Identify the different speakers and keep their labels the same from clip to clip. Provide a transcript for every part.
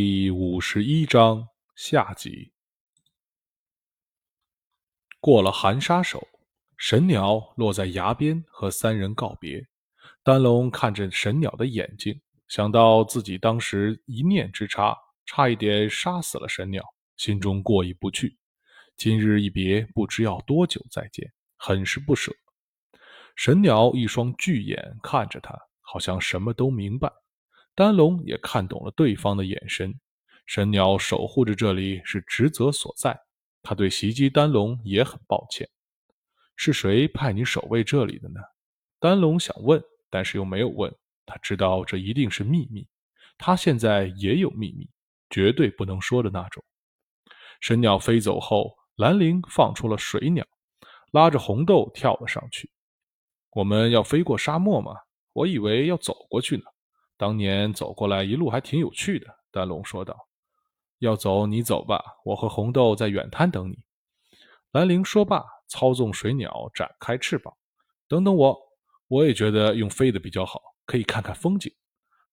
Speaker 1: 第五十一章下集。过了寒沙手，神鸟落在崖边，和三人告别。丹龙看着神鸟的眼睛，想到自己当时一念之差，差一点杀死了神鸟，心中过意不去。今日一别，不知要多久再见，很是不舍。神鸟一双巨眼看着他，好像什么都明白。丹龙也看懂了对方的眼神，神鸟守护着这里是职责所在，他对袭击丹龙也很抱歉。是谁派你守卫这里的呢？丹龙想问，但是又没有问。他知道这一定是秘密，他现在也有秘密，绝对不能说的那种。神鸟飞走后，兰陵放出了水鸟，拉着红豆跳了上去。我们要飞过沙漠吗？我以为要走过去呢。当年走过来一路还挺有趣的，丹龙说道：“要走你走吧，我和红豆在远滩等你。”兰陵说罢，操纵水鸟展开翅膀：“等等我，我也觉得用飞的比较好，可以看看风景。”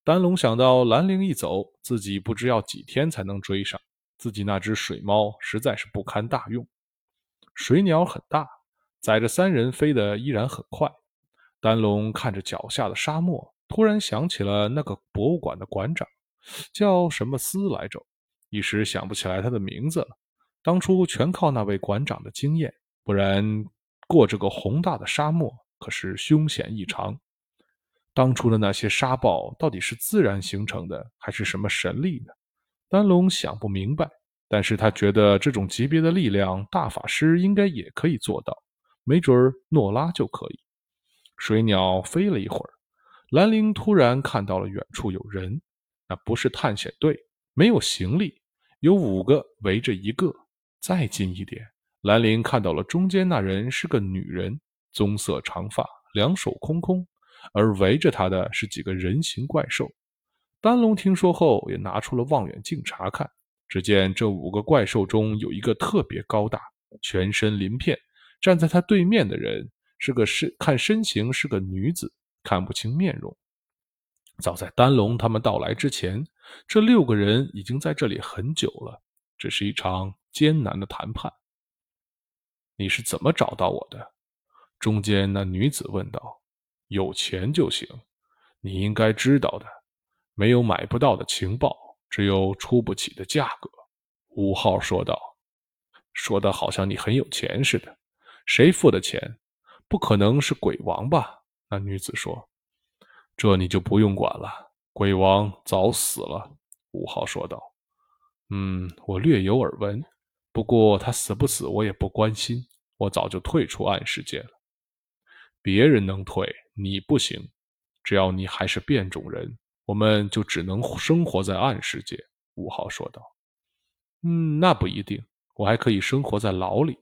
Speaker 1: 丹龙想到兰陵一走，自己不知要几天才能追上，自己那只水猫实在是不堪大用。水鸟很大，载着三人飞得依然很快。丹龙看着脚下的沙漠。突然想起了那个博物馆的馆长，叫什么斯来着？一时想不起来他的名字了。当初全靠那位馆长的经验，不然过这个宏大的沙漠可是凶险异常。当初的那些沙暴到底是自然形成的，还是什么神力呢？丹龙想不明白。但是他觉得这种级别的力量，大法师应该也可以做到，没准诺拉就可以。水鸟飞了一会儿。兰陵突然看到了远处有人，那不是探险队，没有行李，有五个围着一个。再近一点，兰陵看到了中间那人是个女人，棕色长发，两手空空，而围着她的是几个人形怪兽。丹龙听说后也拿出了望远镜查看，只见这五个怪兽中有一个特别高大，全身鳞片，站在他对面的人是个身看身形是个女子。看不清面容。早在丹龙他们到来之前，这六个人已经在这里很久了。这是一场艰难的谈判。你是怎么找到我的？中间那女子问道。有钱就行，你应该知道的。没有买不到的情报，只有出不起的价格。五号说道。说的好像你很有钱似的。谁付的钱？不可能是鬼王吧？那女子说：“这你就不用管了，鬼王早死了。”五号说道：“嗯，我略有耳闻，不过他死不死我也不关心，我早就退出暗世界了。别人能退，你不行。只要你还是变种人，我们就只能生活在暗世界。”五号说道：“嗯，那不一定，我还可以生活在牢里，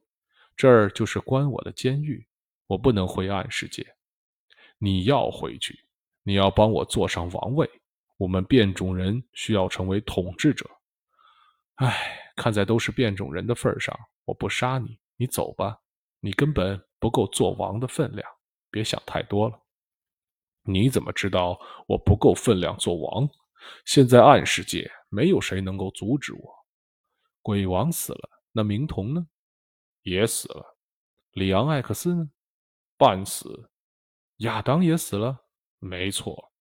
Speaker 1: 这儿就是关我的监狱，我不能回暗世界。”你要回去，你要帮我坐上王位。我们变种人需要成为统治者。唉，看在都是变种人的份上，我不杀你，你走吧。你根本不够做王的分量，别想太多了。你怎么知道我不够分量做王？现在暗世界没有谁能够阻止我。鬼王死了，那明童呢？也死了。里昂·艾克斯呢？半死。亚当也死了，没错。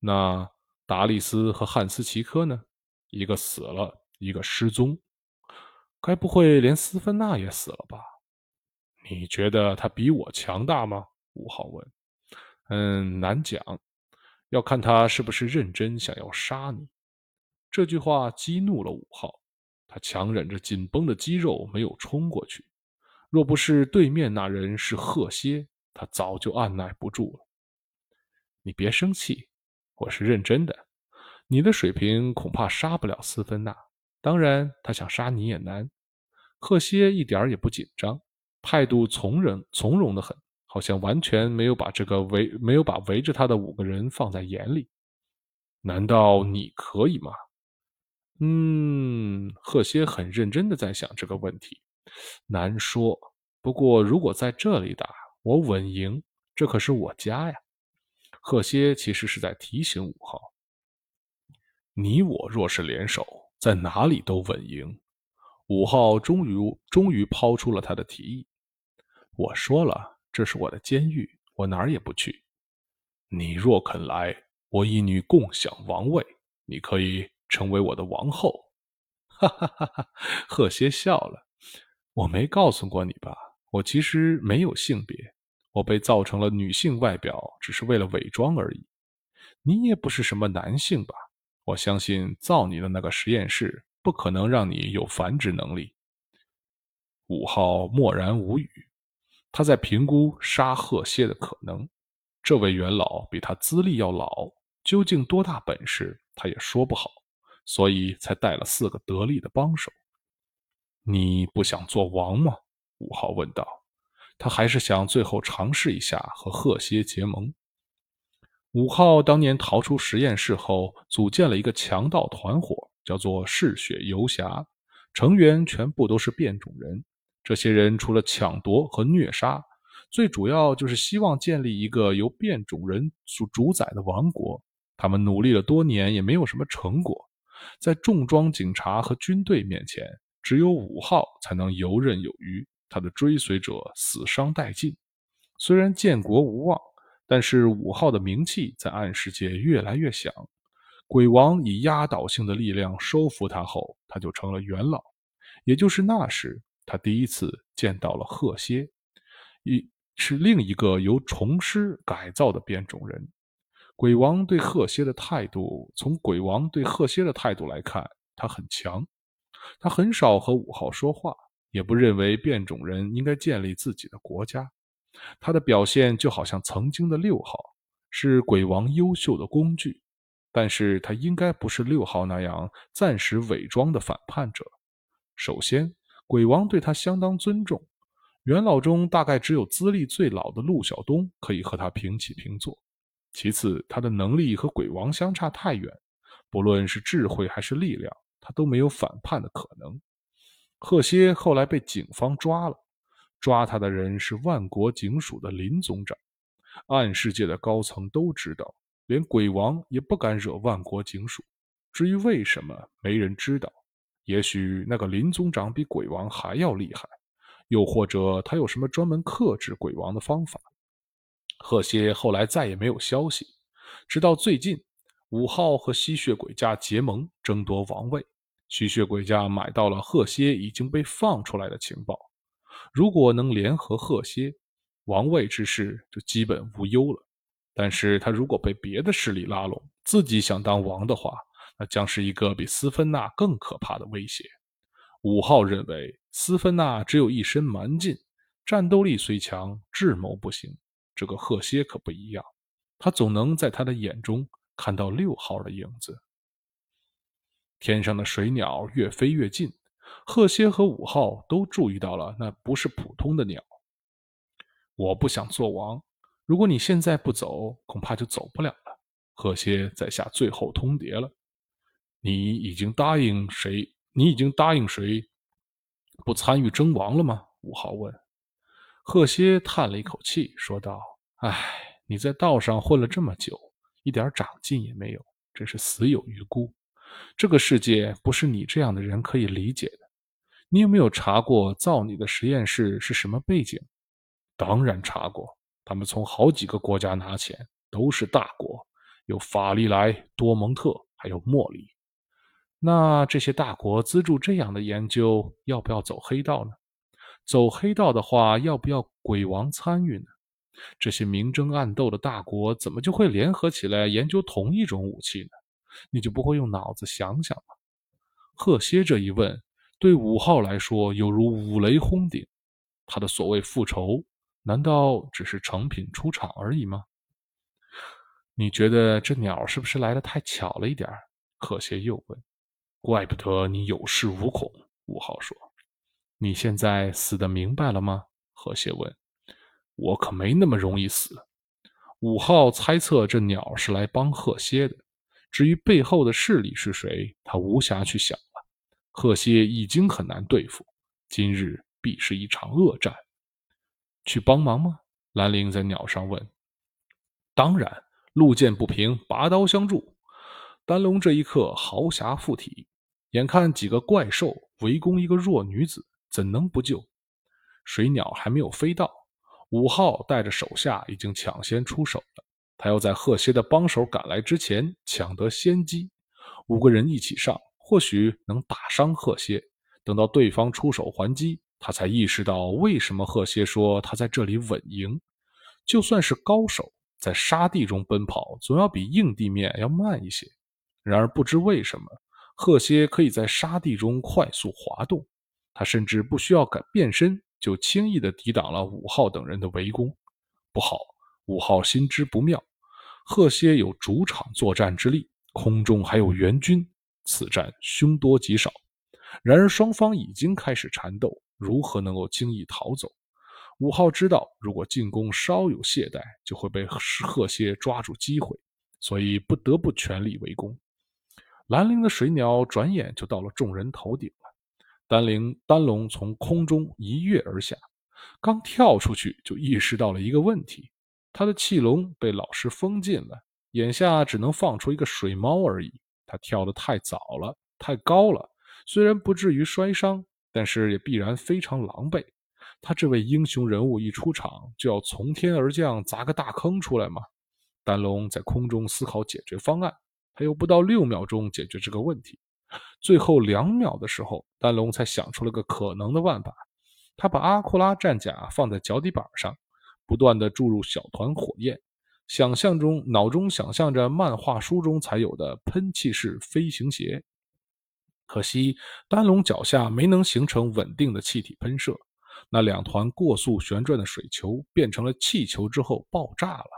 Speaker 1: 那达利斯和汉斯奇科呢？一个死了，一个失踪。该不会连斯芬娜也死了吧？你觉得他比我强大吗？五号问。嗯，难讲，要看他是不是认真想要杀你。这句话激怒了五号，他强忍着紧绷的肌肉没有冲过去。若不是对面那人是赫歇。他早就按耐不住了。你别生气，我是认真的。你的水平恐怕杀不了斯芬娜，当然，他想杀你也难。赫歇一点也不紧张，态度从容从容的很，好像完全没有把这个围没有把围着他的五个人放在眼里。难道你可以吗？嗯，赫歇很认真的在想这个问题。难说，不过如果在这里打。我稳赢，这可是我家呀！赫歇其实是在提醒五号。你我若是联手，在哪里都稳赢。五号终于终于抛出了他的提议。我说了，这是我的监狱，我哪儿也不去。你若肯来，我一女共享王位，你可以成为我的王后。哈哈哈哈！贺歇笑了。我没告诉过你吧？我其实没有性别，我被造成了女性外表，只是为了伪装而已。你也不是什么男性吧？我相信造你的那个实验室不可能让你有繁殖能力。五号默然无语，他在评估杀贺歇的可能。这位元老比他资历要老，究竟多大本事，他也说不好，所以才带了四个得力的帮手。你不想做王吗？五号问道。他还是想最后尝试一下和贺歇结盟。五号当年逃出实验室后，组建了一个强盗团伙，叫做嗜血游侠，成员全部都是变种人。这些人除了抢夺和虐杀，最主要就是希望建立一个由变种人主主宰的王国。他们努力了多年，也没有什么成果。在重装警察和军队面前，只有五号才能游刃有余，他的追随者死伤殆尽。虽然建国无望，但是五号的名气在暗世界越来越响。鬼王以压倒性的力量收服他后，他就成了元老。也就是那时，他第一次见到了贺歇，一是另一个由虫师改造的变种人。鬼王对贺歇的态度，从鬼王对贺歇的态度来看，他很强。他很少和五号说话，也不认为变种人应该建立自己的国家。他的表现就好像曾经的六号，是鬼王优秀的工具，但是他应该不是六号那样暂时伪装的反叛者。首先，鬼王对他相当尊重，元老中大概只有资历最老的陆小东可以和他平起平坐。其次，他的能力和鬼王相差太远，不论是智慧还是力量。他都没有反叛的可能。贺歇后来被警方抓了，抓他的人是万国警署的林总长。暗世界的高层都知道，连鬼王也不敢惹万国警署。至于为什么，没人知道。也许那个林总长比鬼王还要厉害，又或者他有什么专门克制鬼王的方法。贺歇后来再也没有消息，直到最近。五号和吸血鬼家结盟，争夺王位。吸血鬼家买到了贺歇已经被放出来的情报，如果能联合贺歇，王位之事就基本无忧了。但是他如果被别的势力拉拢，自己想当王的话，那将是一个比斯芬娜更可怕的威胁。五号认为，斯芬娜只有一身蛮劲，战斗力虽强，智谋不行。这个贺歇可不一样，他总能在他的眼中。看到六号的影子，天上的水鸟越飞越近，贺歇和五号都注意到了，那不是普通的鸟。我不想做王，如果你现在不走，恐怕就走不了了。贺歇在下最后通牒了，你已经答应谁？你已经答应谁不参与争王了吗？五号问。贺歇叹了一口气，说道：“唉，你在道上混了这么久。”一点长进也没有，真是死有余辜。这个世界不是你这样的人可以理解的。你有没有查过造你的实验室是什么背景？当然查过，他们从好几个国家拿钱，都是大国，有法利莱、多蒙特，还有莫里。那这些大国资助这样的研究，要不要走黑道呢？走黑道的话，要不要鬼王参与呢？这些明争暗斗的大国怎么就会联合起来研究同一种武器呢？你就不会用脑子想想吗？贺歇这一问，对五号来说犹如五雷轰顶。他的所谓复仇，难道只是成品出场而已吗？你觉得这鸟是不是来的太巧了一点？贺歇又问。怪不得你有恃无恐。五号说。你现在死的明白了吗？贺歇问。我可没那么容易死。五号猜测这鸟是来帮贺歇的，至于背后的势力是谁，他无暇去想了。贺歇已经很难对付，今日必是一场恶战。去帮忙吗？兰陵在鸟上问。当然，路见不平，拔刀相助。丹龙这一刻豪侠附体，眼看几个怪兽围攻一个弱女子，怎能不救？水鸟还没有飞到，五号带着手下已经抢先出手了。他要在贺歇的帮手赶来之前抢得先机。五个人一起上，或许能打伤贺歇。等到对方出手还击，他才意识到为什么贺歇说他在这里稳赢。就算是高手，在沙地中奔跑，总要比硬地面要慢一些。然而不知为什么，贺歇可以在沙地中快速滑动，他甚至不需要改变身。就轻易地抵挡了五号等人的围攻。不好，五号心知不妙。贺歇有主场作战之力，空中还有援军，此战凶多吉少。然而双方已经开始缠斗，如何能够轻易逃走？五号知道，如果进攻稍有懈怠，就会被贺歇抓住机会，所以不得不全力围攻。兰陵的水鸟转眼就到了众人头顶了。丹灵丹龙从空中一跃而下，刚跳出去就意识到了一个问题：他的气笼被老师封禁了，眼下只能放出一个水猫而已。他跳得太早了，太高了，虽然不至于摔伤，但是也必然非常狼狈。他这位英雄人物一出场，就要从天而降砸个大坑出来吗？丹龙在空中思考解决方案，还有不到六秒钟解决这个问题。最后两秒的时候，丹龙才想出了个可能的办法。他把阿库拉战甲放在脚底板上，不断的注入小团火焰，想象中脑中想象着漫画书中才有的喷气式飞行鞋。可惜丹龙脚下没能形成稳定的气体喷射，那两团过速旋转的水球变成了气球之后爆炸了。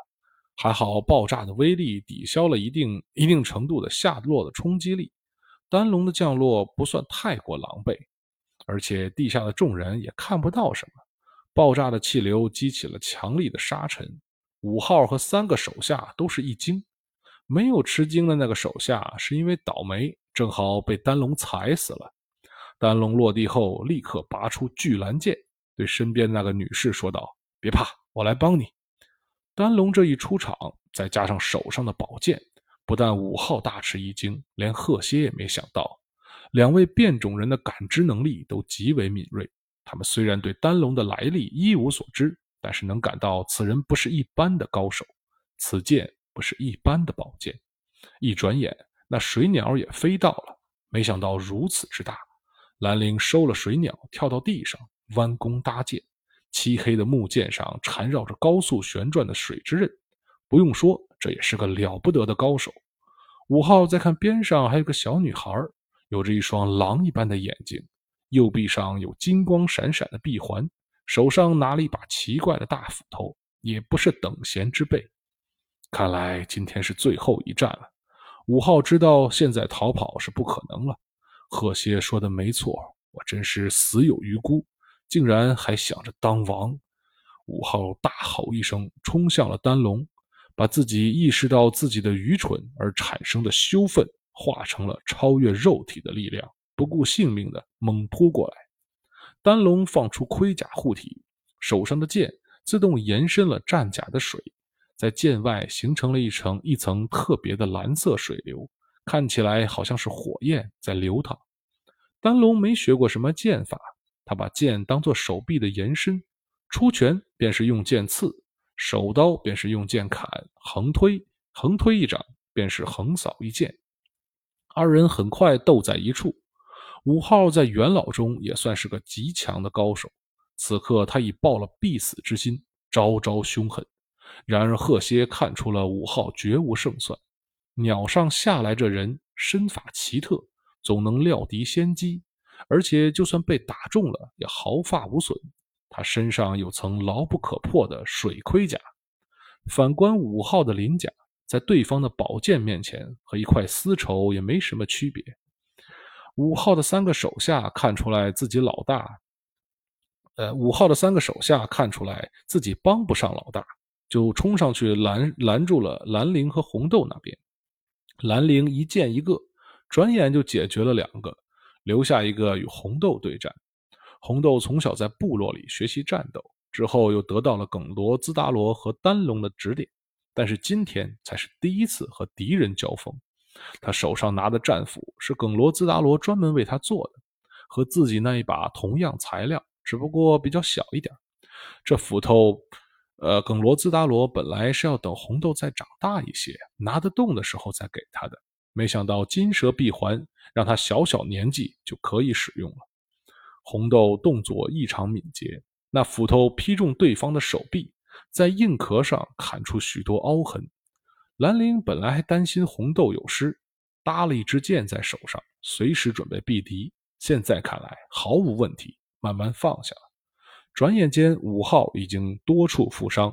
Speaker 1: 还好爆炸的威力抵消了一定一定程度的下落的冲击力。丹龙的降落不算太过狼狈，而且地下的众人也看不到什么。爆炸的气流激起了强力的沙尘，五号和三个手下都是一惊。没有吃惊的那个手下是因为倒霉，正好被丹龙踩死了。丹龙落地后，立刻拔出巨蓝剑，对身边那个女士说道：“别怕，我来帮你。”丹龙这一出场，再加上手上的宝剑。不但五号大吃一惊，连贺歇也没想到，两位变种人的感知能力都极为敏锐。他们虽然对丹龙的来历一无所知，但是能感到此人不是一般的高手，此剑不是一般的宝剑。一转眼，那水鸟也飞到了，没想到如此之大。兰陵收了水鸟，跳到地上，弯弓搭箭，漆黑的木剑上缠绕着高速旋转的水之刃。不用说。这也是个了不得的高手。五号再看边上还有个小女孩，有着一双狼一般的眼睛，右臂上有金光闪闪的臂环，手上拿了一把奇怪的大斧头，也不是等闲之辈。看来今天是最后一战了。五号知道现在逃跑是不可能了。贺歇说的没错，我真是死有余辜，竟然还想着当王。五号大吼一声，冲向了丹龙。把自己意识到自己的愚蠢而产生的羞愤化成了超越肉体的力量，不顾性命的猛扑过来。丹龙放出盔甲护体，手上的剑自动延伸了战甲的水，在剑外形成了一层一层特别的蓝色水流，看起来好像是火焰在流淌。丹龙没学过什么剑法，他把剑当做手臂的延伸，出拳便是用剑刺。手刀便是用剑砍，横推横推一掌便是横扫一剑。二人很快斗在一处。五号在元老中也算是个极强的高手，此刻他已抱了必死之心，招招凶狠。然而贺歇看出了五号绝无胜算。鸟上下来这人身法奇特，总能料敌先机，而且就算被打中了，也毫发无损。他身上有层牢不可破的水盔甲，反观五号的鳞甲，在对方的宝剑面前和一块丝绸也没什么区别。五号的三个手下看出来自己老大，呃，五号的三个手下看出来自己帮不上老大，就冲上去拦拦住了兰陵和红豆那边。兰陵一剑一个，转眼就解决了两个，留下一个与红豆对战。红豆从小在部落里学习战斗，之后又得到了耿罗、兹达罗和丹龙的指点，但是今天才是第一次和敌人交锋。他手上拿的战斧是耿罗兹达罗专门为他做的，和自己那一把同样材料，只不过比较小一点。这斧头，呃，耿罗兹达罗本来是要等红豆再长大一些，拿得动的时候再给他的，没想到金蛇闭环，让他小小年纪就可以使用了。红豆动作异常敏捷，那斧头劈中对方的手臂，在硬壳上砍出许多凹痕。兰陵本来还担心红豆有失，搭了一支箭在手上，随时准备避敌。现在看来毫无问题，慢慢放下了。转眼间，五号已经多处负伤，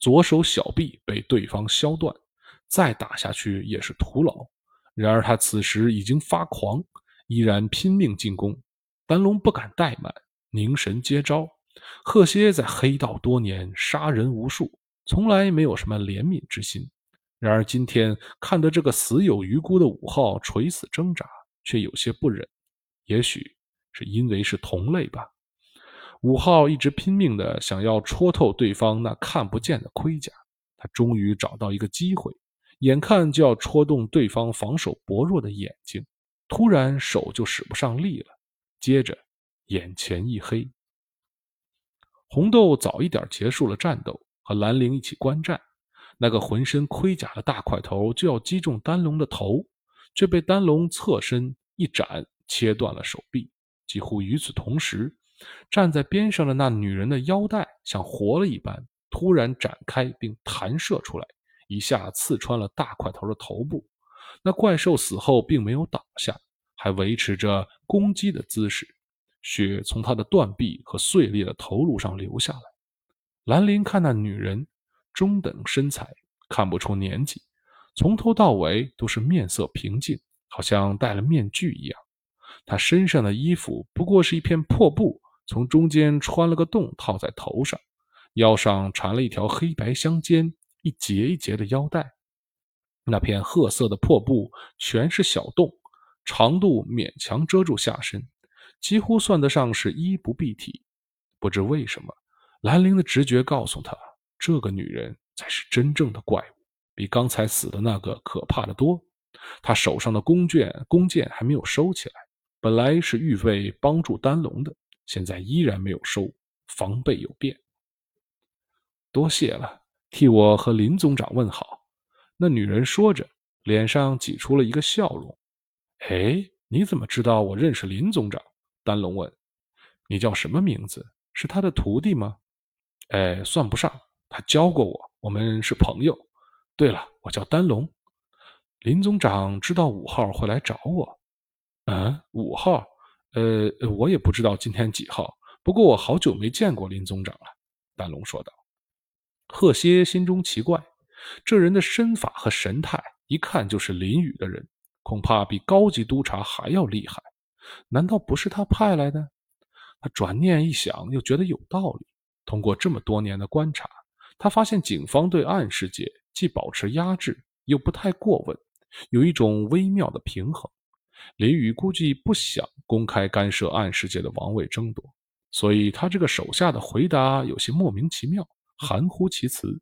Speaker 1: 左手小臂被对方削断，再打下去也是徒劳。然而他此时已经发狂，依然拼命进攻。丹龙不敢怠慢，凝神接招。贺歇在黑道多年，杀人无数。从来没有什么怜悯之心，然而今天看得这个死有余辜的五号垂死挣扎，却有些不忍。也许是因为是同类吧。五号一直拼命的想要戳透对方那看不见的盔甲，他终于找到一个机会，眼看就要戳动对方防守薄弱的眼睛，突然手就使不上力了，接着眼前一黑。红豆早一点结束了战斗。和兰陵一起观战，那个浑身盔甲的大块头就要击中丹龙的头，却被丹龙侧身一斩，切断了手臂。几乎与此同时，站在边上的那女人的腰带像活了一般，突然展开并弹射出来，一下刺穿了大块头的头部。那怪兽死后并没有倒下，还维持着攻击的姿势，血从他的断臂和碎裂的头颅上流下来。兰陵看那女人，中等身材，看不出年纪，从头到尾都是面色平静，好像戴了面具一样。她身上的衣服不过是一片破布，从中间穿了个洞，套在头上，腰上缠了一条黑白相间、一节一节的腰带。那片褐色的破布全是小洞，长度勉强遮住下身，几乎算得上是衣不蔽体。不知为什么。兰陵的直觉告诉他，这个女人才是真正的怪物，比刚才死的那个可怕的多。他手上的弓箭弓箭还没有收起来，本来是预备帮助丹龙的，现在依然没有收，防备有变。多谢了，替我和林总长问好。那女人说着，脸上挤出了一个笑容。哎，你怎么知道我认识林总长？丹龙问。你叫什么名字？是他的徒弟吗？哎，算不上，他教过我，我们是朋友。对了，我叫丹龙。林总长知道五号会来找我。嗯，五号？呃，我也不知道今天几号。不过我好久没见过林总长了。丹龙说道。贺歇心中奇怪，这人的身法和神态，一看就是林雨的人，恐怕比高级督察还要厉害。难道不是他派来的？他转念一想，又觉得有道理。通过这么多年的观察，他发现警方对暗世界既保持压制，又不太过问，有一种微妙的平衡。林宇估计不想公开干涉暗世界的王位争夺，所以他这个手下的回答有些莫名其妙，含糊其辞。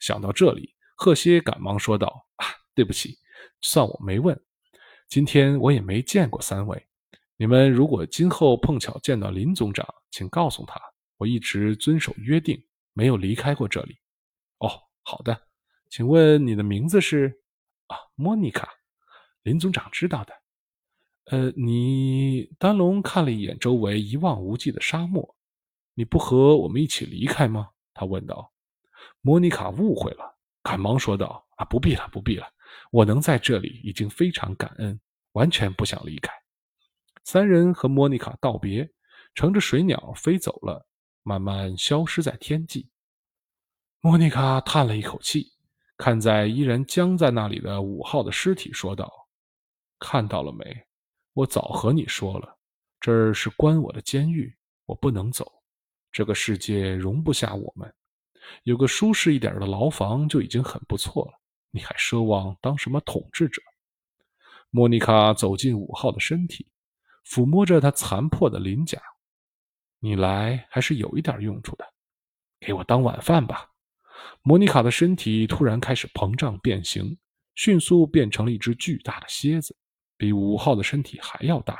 Speaker 1: 想到这里，贺歇赶忙说道：“啊，对不起，算我没问。今天我也没见过三位。你们如果今后碰巧见到林总长，请告诉他。”我一直遵守约定，没有离开过这里。哦，好的，请问你的名字是？啊，莫妮卡。林总长知道的。呃，你丹龙看了一眼周围一望无际的沙漠，你不和我们一起离开吗？他问道。莫妮卡误会了，赶忙说道：“啊，不必了，不必了，我能在这里已经非常感恩，完全不想离开。”三人和莫妮卡道别，乘着水鸟飞走了。慢慢消失在天际。莫妮卡叹了一口气，看在依然僵在那里的五号的尸体，说道：“看到了没？我早和你说了，这儿是关我的监狱，我不能走。这个世界容不下我们，有个舒适一点的牢房就已经很不错了。你还奢望当什么统治者？”莫妮卡走进五号的身体，抚摸着他残破的鳞甲。你来还是有一点用处的，给我当晚饭吧。莫妮卡的身体突然开始膨胀变形，迅速变成了一只巨大的蝎子，比五号的身体还要大。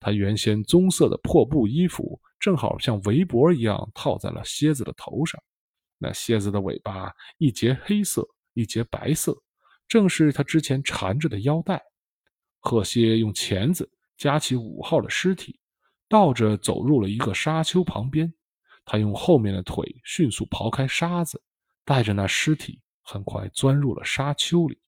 Speaker 1: 他原先棕色的破布衣服正好像围脖一样套在了蝎子的头上，那蝎子的尾巴一节黑色，一节白色，正是他之前缠着的腰带。贺蝎用钳子夹起五号的尸体，绕着走入了一个沙丘旁边。他用后面的腿迅速刨开沙子，带着那尸体很快钻入了沙丘里。